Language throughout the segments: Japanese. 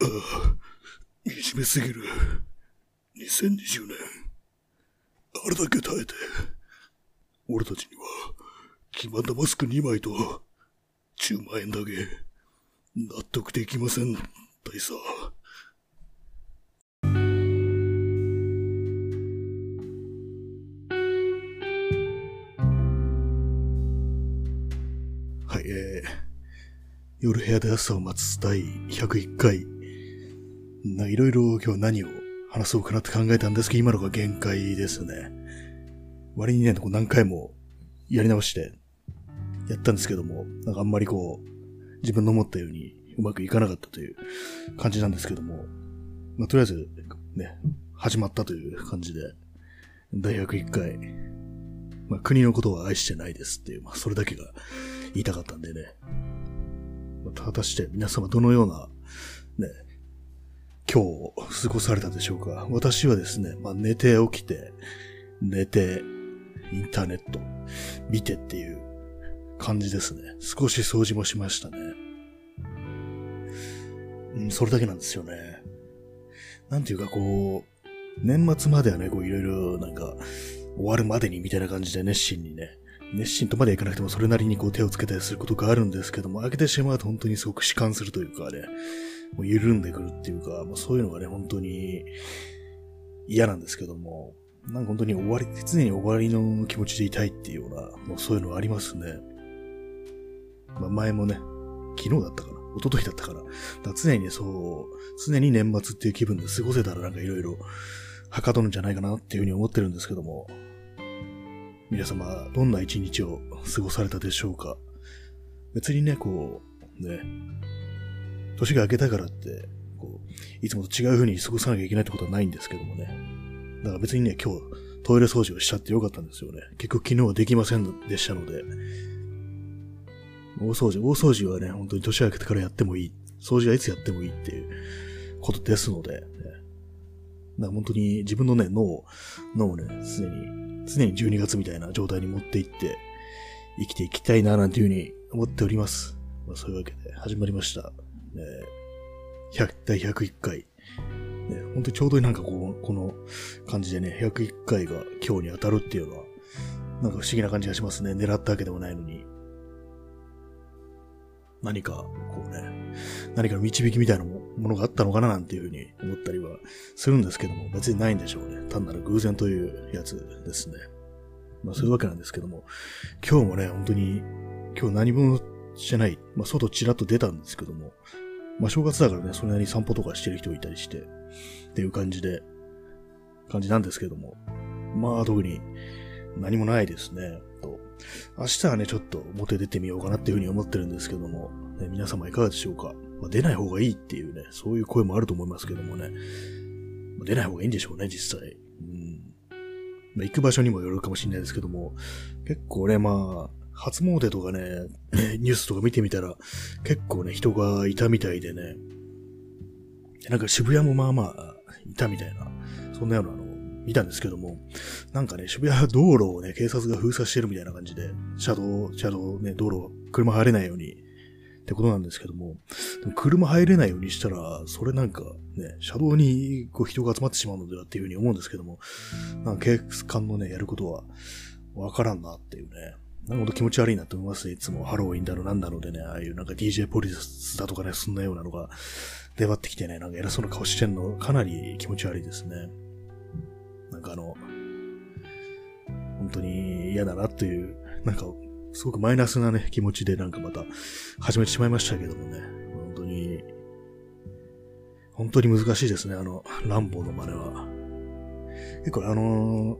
ああ、惨めすぎる。2020年。あれだけ耐えて。俺たちには、決まったマスク2枚と、10万円だけ、納得できません、大佐。はい、えー、夜部屋で朝を待つ第101回。ないろいろ今日何を話そうかなって考えたんですけど、今のが限界ですね。割にね、こう何回もやり直してやったんですけども、なんかあんまりこう、自分の思ったようにうまくいかなかったという感じなんですけども、まあ、とりあえず、ね、始まったという感じで、第101回、まあ、国のことは愛してないですっていう、まあ、それだけが言いたかったんでね。まあ、果たして皆様どのような、ね、今日過ごされたでしょうか？私はですね、まあ、寝て起きて、寝て、インターネット、見てっていう感じですね。少し掃除もしましたね。うん、それだけなんですよね。なんていうかこう、年末まではね、こういろいろなんか、終わるまでにみたいな感じで熱心にね、熱心とまではいかなくてもそれなりにこう手をつけたりすることがあるんですけども、開けてしまうと本当にすごく弛緩するというかね、もう緩んでくるっていうか、もうそういうのがね、本当に嫌なんですけども、なんか本当に終わり、常に終わりの気持ちでいたいっていうような、もうそういうのはありますね。まあ前もね、昨日だったかな一昨日だったかな。だ常にそう、常に年末っていう気分で過ごせたらなんかいろいろはかどるんじゃないかなっていうふうに思ってるんですけども、皆様、どんな一日を過ごされたでしょうか？別にね、こう、ね、年が明けたからって、こう、いつもと違う風に過ごさなきゃいけないってことはないんですけどもね。だから別にね、今日、トイレ掃除をしちゃってよかったんですよね。結局昨日はできませんでしたので。大掃除、大掃除はね、本当に年明けてからやってもいい。掃除はいつやってもいいっていうことですので、ね、だか本当に自分のね、脳、脳をね、常に、常に12月みたいな状態に持っていって、生きていきたいな、なんていうふうに思っております。まあ、そういうわけで始まりました。ね、100第101回。ね、本当にちょうどなんかこう、この感じでね、101回が今日に当たるっていうのは、なんか不思議な感じがしますね。狙ったわけでもないのに。何か、こうね、何かの導きみたいなのもものがあったのかななんていうふうに思ったりはするんですけども、別にないんでしょうね。単なる偶然というやつですね。まあそういうわけなんですけども、今日もね、本当に、今日何もしてない。まあ外ちらっと出たんですけども、まあ正月だからね、それなりに散歩とかしてる人いたりして、っていう感じで、感じなんですけども、まあ特に何もないですね。と明日はね、ちょっと表出てみようかなっていうふうに思ってるんですけども、ね、皆様いかがでしょうか、まあ、出ない方がいいっていうね、そういう声もあると思いますけどもね、まあ、出ない方がいいんでしょうね、実際。うん。まあ、行く場所にもよるかもしれないですけども、結構ね、まあ、初詣とかね、ニュースとか見てみたら、結構ね、人がいたみたいでね、なんか渋谷もまあまあ、いたみたいな、そんなようなあの、見たんですけども、なんかね、渋谷道路をね、警察が封鎖してるみたいな感じで、車道、車道ね、道路、車入れないように、ってことなんですけども、も車入れないようにしたら、それなんかね、車道にこう人が集まってしまうのではっていうふうに思うんですけども、なんか警官のね、やることはわからんなっていうね。なんか気持ち悪いなと思います。いつもハロウィンだろなんだろうでね、ああいうなんか DJ ポリスだとかね、そんなようなのが出張ってきてね、なんか偉そうな顔してんの、かなり気持ち悪いですね。なんかあの、本当に嫌だなっていう、なんか、すごくマイナスなね、気持ちでなんかまた始めてしまいましたけどもね、本当に、本当に難しいですね、あの、ランボーの真似は。結構あの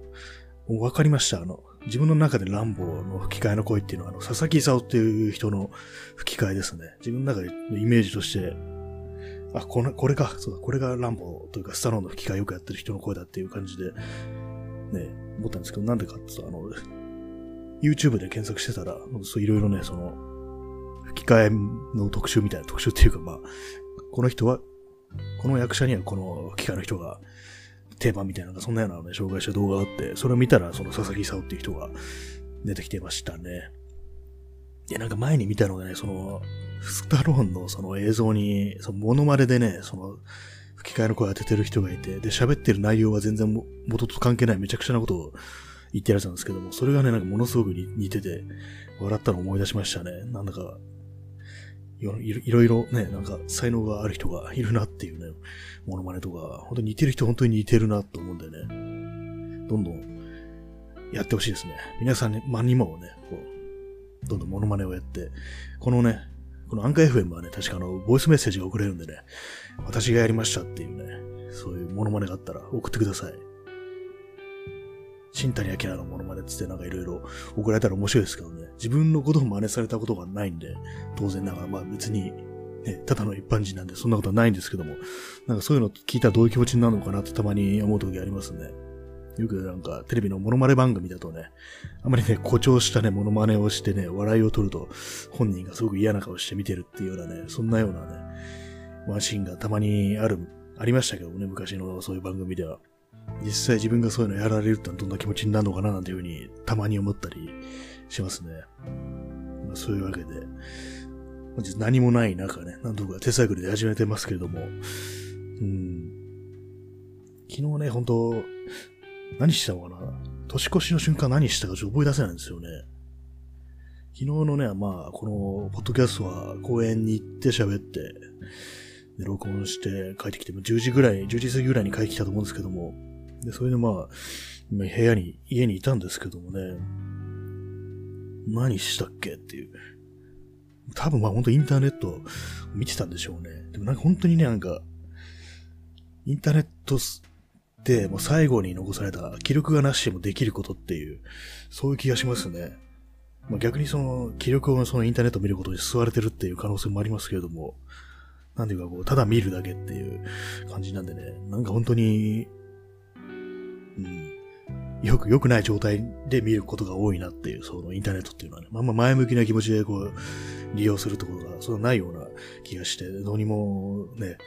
ー、わかりました、あの、自分の中でランボーの吹き替えの声っていうのは、あの、佐々木勲っていう人の吹き替えですね。自分の中でイメージとして、あ、この、これか、そうだ、これがランボーというか、スタローンの吹き替えよくやってる人の声だっていう感じで、ね、思ったんですけど、なんでかって言うと、あの、YouTube で検索してたら、いろいろね、その、吹き替えの特集みたいな特集っていうか、まあ、この人は、この役者にはこの吹き替えの人が定番みたいな、そんなようなね、紹介した動画があって、それを見たら、その佐々木勲っていう人が出てきてましたね。で、なんか前に見たのがね、その、スタローンのその映像に、そのモノマネでね、その、吹き替えの声当ててる人がいて、で、喋ってる内容は全然元と関係ないめちゃくちゃなことを言ってやつなんですけども、それがね、なんかものすごく似てて、笑ったのを思い出しましたね。なんだか、いろいろね、なんか才能がある人がいるなっていうね、モノマネとか、本当に似てる人本当に似てるなと思うんでね、どんどんやってほしいですね。皆さんに、まあ、にもね、こう、どんどんモノマネをやって、このね、このアンカー FM はね、確かあの、ボイスメッセージが送れるんでね、私がやりましたっていうね、そういうモノマネがあったら送ってください。新谷明のモノマネつってなんかいろいろ送られたら面白いですけどね。自分のことを真似されたことがないんで、当然ながらまあ別に、ね、ただの一般人なんでそんなことはないんですけども、なんかそういうの聞いたらどういう気持ちになるのかなってたまに思う時ありますね。よくなんかテレビのモノマネ番組だとね、あまりね、誇張したね、モノマネをしてね、笑いを取ると本人がすごく嫌な顔して見てるっていうようなね、そんなようなね、ワンシーンがたまにある、ありましたけどね、昔のそういう番組では。実際自分がそういうのやられるってどんな気持ちになるのかななんていうふうにたまに思ったりしますね。まあ、そういうわけで、本日何もない中ね、なんとか手探りで始めてますけれども、うん、昨日ね、本当何したのかな？年越しの瞬間何したかちょっと覚え出せないんですよね。昨日のね、まあ、この、ポッドキャストは公園に行って喋って、で、録音して帰ってきて、10時ぐらい、10時過ぎぐらいに帰ってきたと思うんですけども、で、それでまあ、今部屋に、家にいたんですけどもね、何したっけ？っていう。多分まあ本当インターネット見てたんでしょうね。でもなんか本当にね、なんか、インターネットで、もう最後に残された記録がなしでもできることっていう、そういう気がしますね。まあ、逆にその記録をそのインターネット見ることに救われてるっていう可能性もありますけれども、なんていうかこう、ただ見るだけっていう感じなんでね、なんか本当に、うん、よく、良くない状態で見ることが多いなっていう、そのインターネットっていうのはね、まあま前向きな気持ちでこう、利用するってことが、そんなないような気がして、どうにもね、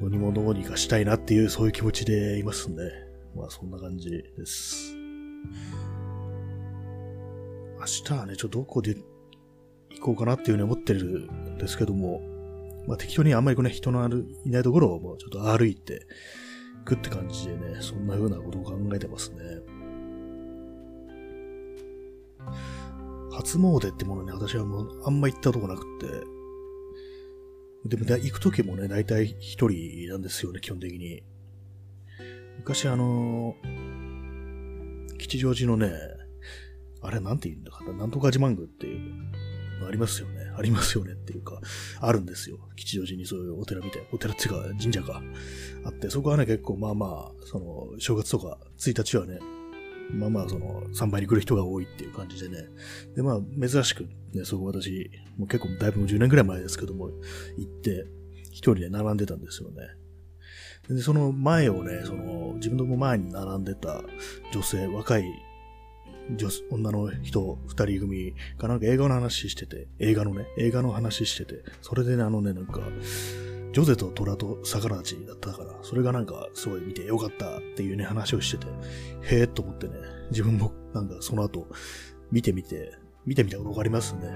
どうにもどうにかしたいなっていう、そういう気持ちでいますんで、まあそんな感じです。明日はね、ちょっとどこで行こうかなっていうふうに思ってるんですけども、まあ適当にあんまりこの、ね、人の、いないところをもうちょっと歩いてくって感じでね、そんな風なことを考えてますね。初詣ってものね、私はもうあんま行ったとこなくって、でも行くときもね、大体一人なんですよね、基本的に。昔あの吉祥寺のね、あれなんて言うんだかな、なんとか自慢宮っていうありますよね。ありますよねっていうか、あるんですよ。吉祥寺にそういうお寺みたい、お寺っていうか神社があって、そこはね、結構まあまあ、その、正月とか1日はね、まあまあ、その、参拝に来る人が多いっていう感じでね。で、まあ、珍しくね、そこ私、もう結構だいぶ10年くらい前ですけども、行って、一人で並んでたんですよね。で、その前をね、その、自分の前に並んでた女性、若い女女の人二人組がな？んか映画の話してて、映画のね、映画の話してて、それでね、あのね、なんか、ジョゼと虎と魚たちだったから、それがなんかすごい見てよかったっていうね、話をしてて、へえと思ってね、自分もなんかその後、見てみて、見てみたことがありますね。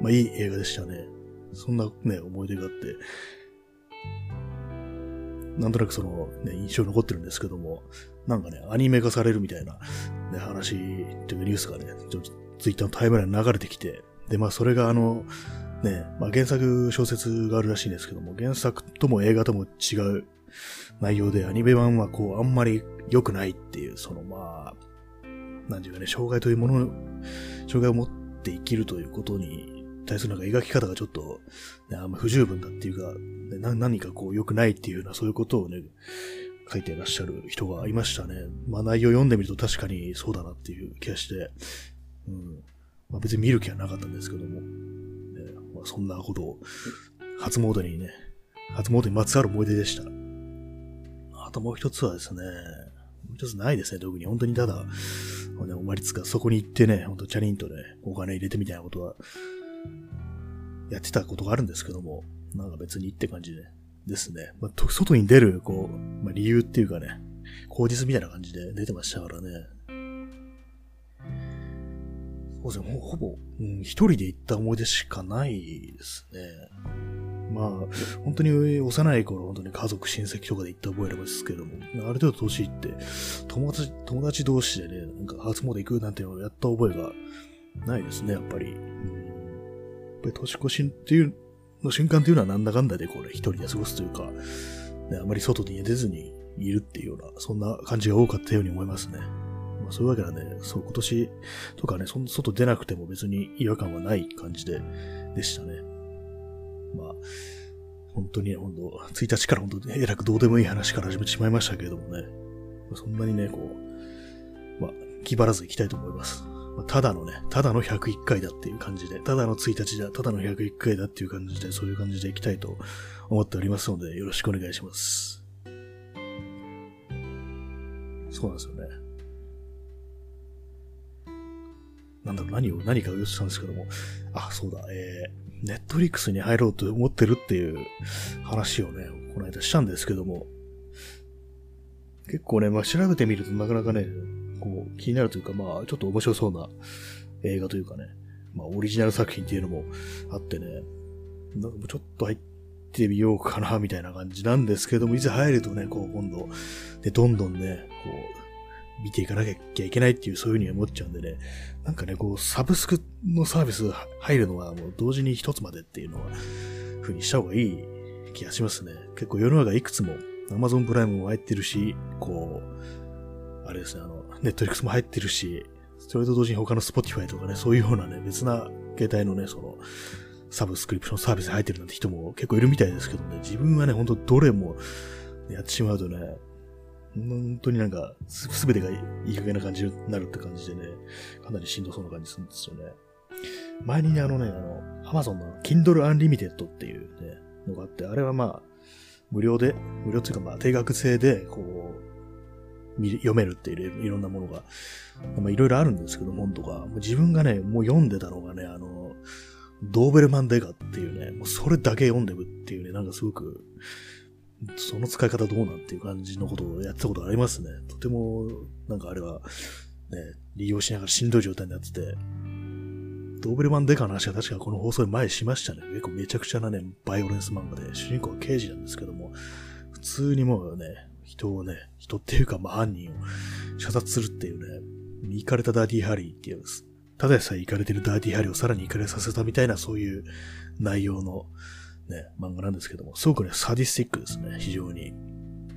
まあいい映画でしたね。そんなね、思い出があって、なんとなくその、ね、印象に残ってるんですけども、なんかね、アニメ化されるみたいな、ね、話、というニュースがね、ちょっとツイッターのタイムラインに流れてきて、で、まあそれがあの、ね、まあ原作小説があるらしいんですけども、原作とも映画とも違う内容で、アニメ版はこう、あんまり良くないっていう、そのまあ、なんていうかね、障害というもの、障害を持って生きるということに対するなんか描き方がちょっと、ね、あんま不十分だっていうか、ね、何かこう良くないっていうような、そういうことをね、書いていらっしゃる人がいましたね。まあ内容読んでみると確かにそうだなっていう気がして、うん。まあ別に見る気はなかったんですけども、ねまあ、そんなことを、初詣にね、初詣にまつわる思い出でした。あともう一つはですね、もう一つないですね、特に。本当にただ、ね、おまりつか、そこに行ってね、ほんとチャリンとね、お金入れてみたいなことは、やってたことがあるんですけども、なんか別にって感じで、ですね。まあ、外に出る、こう、まあ、理由っていうかね、口実みたいな感じで出てましたからね。そうですね、ほぼ、うん、一人で行った思い出しかないですね。まあ、本当に幼い頃、本当に家族、親戚とかで行った覚えありますけども、ある程度年いって、友達、友達同士でね、なんか初詣行くなんていうのをやった覚えがないですね、やっぱり。うん、ぱり年越しっていうの瞬間っていうのはなんだかんだでこれ一人で過ごすというか、ね、あまり外に出ずにいるっていうような、そんな感じが多かったように思いますね。まあ、そういうわけなんで、そう、今年とかね、その外出なくても別に違和感はない感じで、でしたね。まあ、本当に、本当1日から本当にえらくどうでもいい話から始めてしまいましたけれどもね、そんなにね、こう、まあ、気張らず行きたいと思います。ただのね、ただの101回だっていう感じで、ただの1日だ、ただの101回だっていう感じで、そういう感じで行きたいと思っておりますので、よろしくお願いします。そうなんですよね。なんだろう、何を、何かを言ってたんですけども、あ、そうだ、えー、ネットリックスに入ろうと思ってるっていう話をね、この間したんですけども、結構ね、まあ調べてみるとなかなかね、こう気になるというか、まあちょっと面白そうな映画というかね、まあオリジナル作品っていうのもあってね、なんかもうちょっと入ってみようかな、みたいな感じなんですけども、いざ入るとね、こう今度、で、どんどんね、こう、見ていかなきゃいけないっていう、そういう風に思っちゃうんでね、なんかね、こう、サブスクのサービス入るのはもう同時に一つまでっていうのは、風にした方がいい気がしますね。結構世の中いくつも、Amazon プライムも入ってるし、こう、あれですね、あの、ネットリックスも入ってるし、それと同時に他の Spotify とかね、そういうようなね、別な携帯のね、その、サブスクリプションサービスに入ってるなんて人も結構いるみたいですけどね、自分はね、ほんとどれもやってしまうとね、本当になんか、すべてがいい加減な感じになるって感じでね、かなりしんどそうな感じするんですよね。前にね、あのね、あの、Amazon の Kindle Unlimited っていうね、のがあって、あれはまあ、無料で、無料っていうかまあ、定額制で、こう、読めるっていういろんなものが、まあいろいろあるんですけど、本とか、自分がね、もう読んでたのがね、あの、ドーベルマンデガっていうね、もうそれだけ読んでるっていうね、なんかすごく、その使い方どうなんっていう感じのことをやってたことありますね。とても、なんかあれは、ね、利用しながらしんどい状態になってて、ドーベルマンデカの話は確かこの放送で前しましたね。結構めちゃくちゃなね、バイオレンス漫画で、主人公は刑事なんですけども、普通にもうね、人をね、人っていうかまあ犯人を射殺するっていうね、行かれたダーティーハリーっていうんです、ただでさえ行かれてるダーティーハリーをさらに行かれさせたみたいなそういう内容のね、漫画なんですけども、すごくね、サディスティックですね、非常に。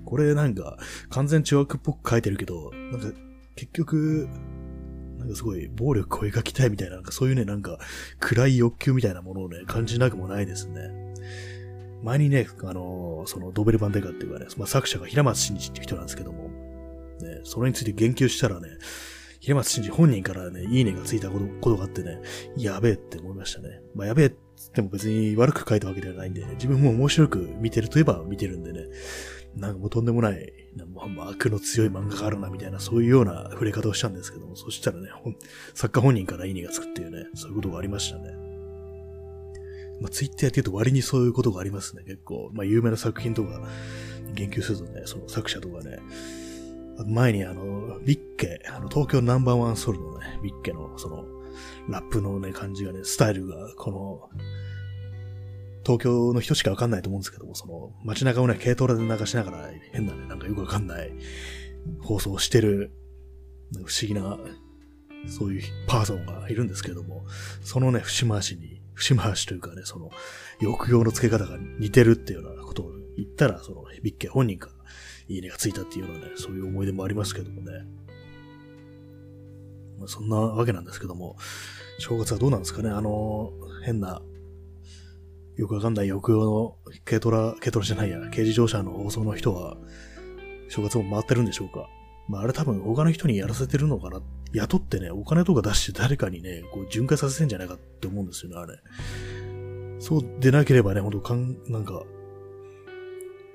これなんか、完全中学っぽく書いてるけど、なんか、結局、なんかすごい暴力を描きたいみたいな、なんかそういうね、なんか暗い欲求みたいなものをね、感じなくもないですね。前にね、あのー、そのドベルバンデカっていうかね、まあ、作者が平松真二っていう人なんですけども、ね、それについて言及したらね、平松真二本人からね、いいねがついたことがあってね、やべえって思いましたね。まあ、やべえでも別に悪く書いたわけではないんで、ね、自分も面白く見てるといえば見てるんでね、なんかもうとんでもない、もう悪の強い漫画があるなみたいな、そういうような触れ方をしたんですけども、そしたらね、作家本人からいいねがつくっていうね、そういうことがありましたね。まあ、ツイッターやってると割にそういうことがありますね、結構。まあ、有名な作品とか言及するとね、その作者とかね、前にあの、ビッケ、あの、東京ナンバーワンソルのね、ビッケの、その、ラップのね、感じがね、スタイルが、この、東京の人しかわかんないと思うんですけども、その、街中をね、軽トラで流しながら、変なね、なんかよくわかんない放送してる、不思議な、そういうパーソンがいるんですけれども、そのね、節回しに、節回しというかね、その、抑揚の付け方が似てるっていうようなことを言ったら、その、ビッケ本人から、いいねがついたっていうようなね、そういう思い出もありますけどもね。まあ、そんなわけなんですけども、正月はどうなんですかね？あの、変な、よくわかんない抑揚の軽トラ、軽トラじゃないや、軽自動車の放送の人は、正月も回ってるんでしょうか？まあ、あれ多分他の人にやらせてるのかな。雇ってね、お金とか出して誰かにね、こう巡回させてんじゃないかって思うんですよね、あれ。そうでなければね、ほんとかん、なんか、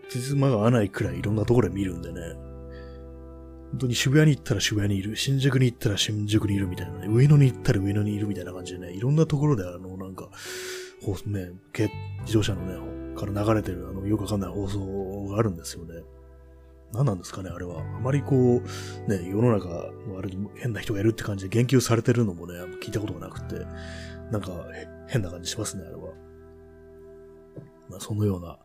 つまが合わないくらいいろんなところで見るんでね。本当に渋谷に行ったら渋谷にいる、新宿に行ったら新宿にいるみたいなね、上野に行ったら上野にいるみたいな感じでね、いろんなところであの、なんか、放送ね、自動車のね、から流れてるあの、よくわかんない放送があるんですよね。何なんですかね、あれは。あまりこう、ね、世の中のあれ変な人がいるって感じで言及されてるのもね、聞いたことがなくて、なんか変な感じしますね、あれは。まあ、そのような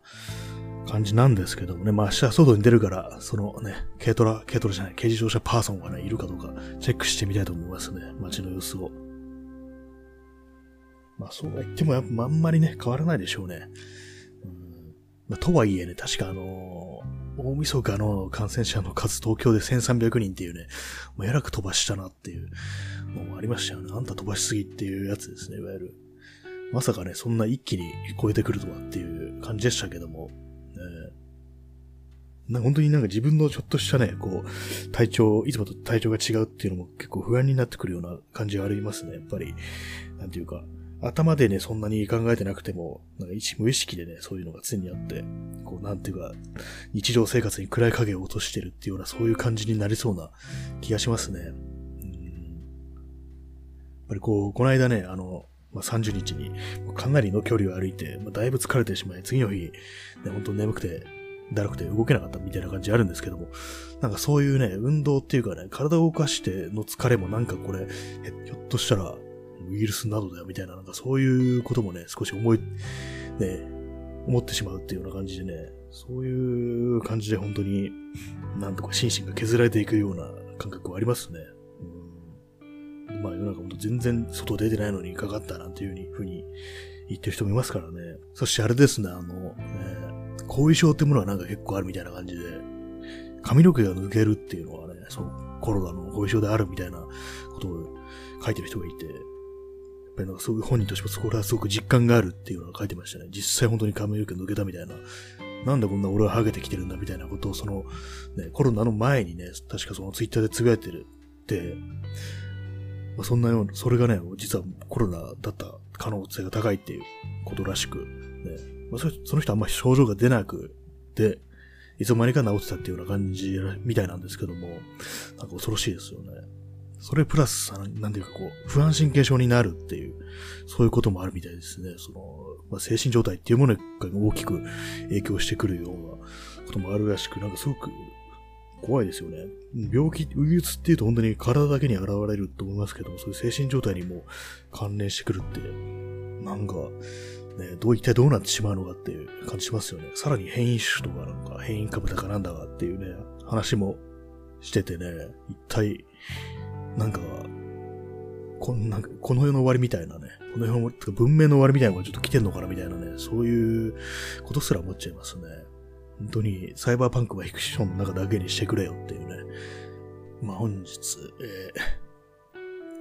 感じなんですけどもね、まあ明日外に出るから、そのね、軽トラ、軽トラじゃない、軽自動車パーソンがね、いるかどうかチェックしてみたいと思いますね、街の様子を。まあそうは言ってもやっぱあんまりね、変わらないでしょうね。うんまあ、とはいえね、確かあのー、大晦日の感染者の数東京で1300人っていうね、もうえらく飛ばしたなっていうのもありましたよね。あんた飛ばしすぎっていうやつですね、いわゆる。まさかね、そんな一気に超えてくるとはっていう感じでしたけども、な本当になんか自分のちょっとしたね、こう、体調、いつもと体調が違うっていうのも結構不安になってくるような感じがありますね、やっぱり。なんていうか、頭でね、そんなに考えてなくても、なんか一無意識でね、そういうのが常にあって、こう、なんていうか、日常生活に暗い影を落としてるっていうような、そういう感じになりそうな気がしますね。うん。やっぱりこう、この間ね、あの、まあ、30日にかなりの距離を歩いて、まあ、だいぶ疲れてしまい、次の日、ね、本当眠くて、だるくて動けなかったみたいな感じあるんですけども、なんかそういうね、運動っていうかね、体を動かしての疲れもなんかこれ、ひょっとしたらウイルスなどだよみたいな、なんかそういうこともね、少し思い、ね、思ってしまうっていうような感じでね、そういう感じで本当に、なんとか心身が削られていくような感覚はありますね。うん、まあ世の中本当全然外出てないのにかかったなんていうふうに言ってる人もいますからね。そしてあれですね、あの、ね、後遺症ってものはなんか結構あるみたいな感じで、髪の毛が抜けるっていうのはね、そのコロナの後遺症であるみたいなことを書いてる人がいて、ぱりなんかそういう本人としてもそこれはすごく実感があるっていうのが書いてましたね。実際本当に髪の毛抜けたみたいな。なんでこんな俺はハゲてきてるんだみたいなことをその、ね、コロナの前にね、確かそのツイッターでつぶやいてるって、まあ、そんなような、それがね、実はコロナだった可能性が高いっていうことらしく、ね、まあ、その人あんまり症状が出なくて、いつの間にか治ってたっていうような感じみたいなんですけども、なんか恐ろしいですよね。それプラス、なんていうかこう、不安神経症になるっていう、そういうこともあるみたいですね。その、まあ、精神状態っていうものが大きく影響してくるようなこともあるらしく、なんかすごく怖いですよね。病気、ウイルスっていうと本当に体だけに現れると思いますけども、そういう精神状態にも関連してくるって、なんか、ね、どう一体どうなってしまうのかっていう感じしますよね。さらに変異種とかなんか変異株だかなんだかっていうね、話もしててね、一体、なんか、こんな、この世の終わりみたいなね、この世の終わり文明の終わりみたいなのがちょっと来てんのかなみたいなね、そういうことすら思っちゃいますね。本当にサイバーパンクはフィクションの中だけにしてくれよっていうね。まあ本日、えー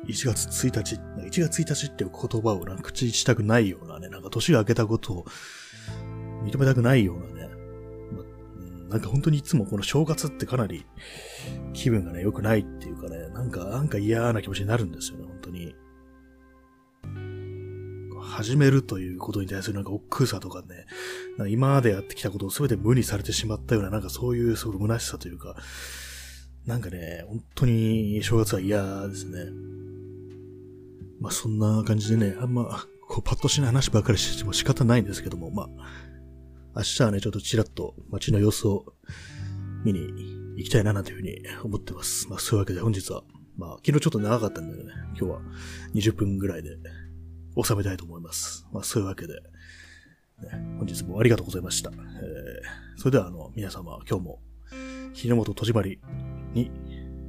1月1日、1月1日っていう言葉をなんか口にしたくないようなね、なんか年が明けたことを認めたくないようなね、ま、なんか本当にいつもこの正月ってかなり気分がね、良くないっていうかね、なんか、なんか嫌な気持ちになるんですよね、本当に。始めるということに対するなんか億劫さとかね、か今までやってきたことを全て無にされてしまったような、なんかそういうすごい虚しさというか、なんかね、本当に正月は嫌ですね。まあそんな感じでね、あんま、こうパッとしない話ばっかりしても仕方ないんですけども、まあ、明日はね、ちょっとちらっと街の様子を見に行きたいななんていうふうに思ってます。まあそういうわけで本日は、まあ昨日ちょっと長かったんでね、今日は20分ぐらいで収めたいと思います。まあそういうわけで、ね、本日もありがとうございました。えー、それではあの、皆様今日も日の元戸締まりに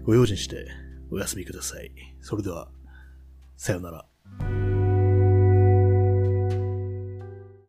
ご用心してお休みください。それでは、さよなら。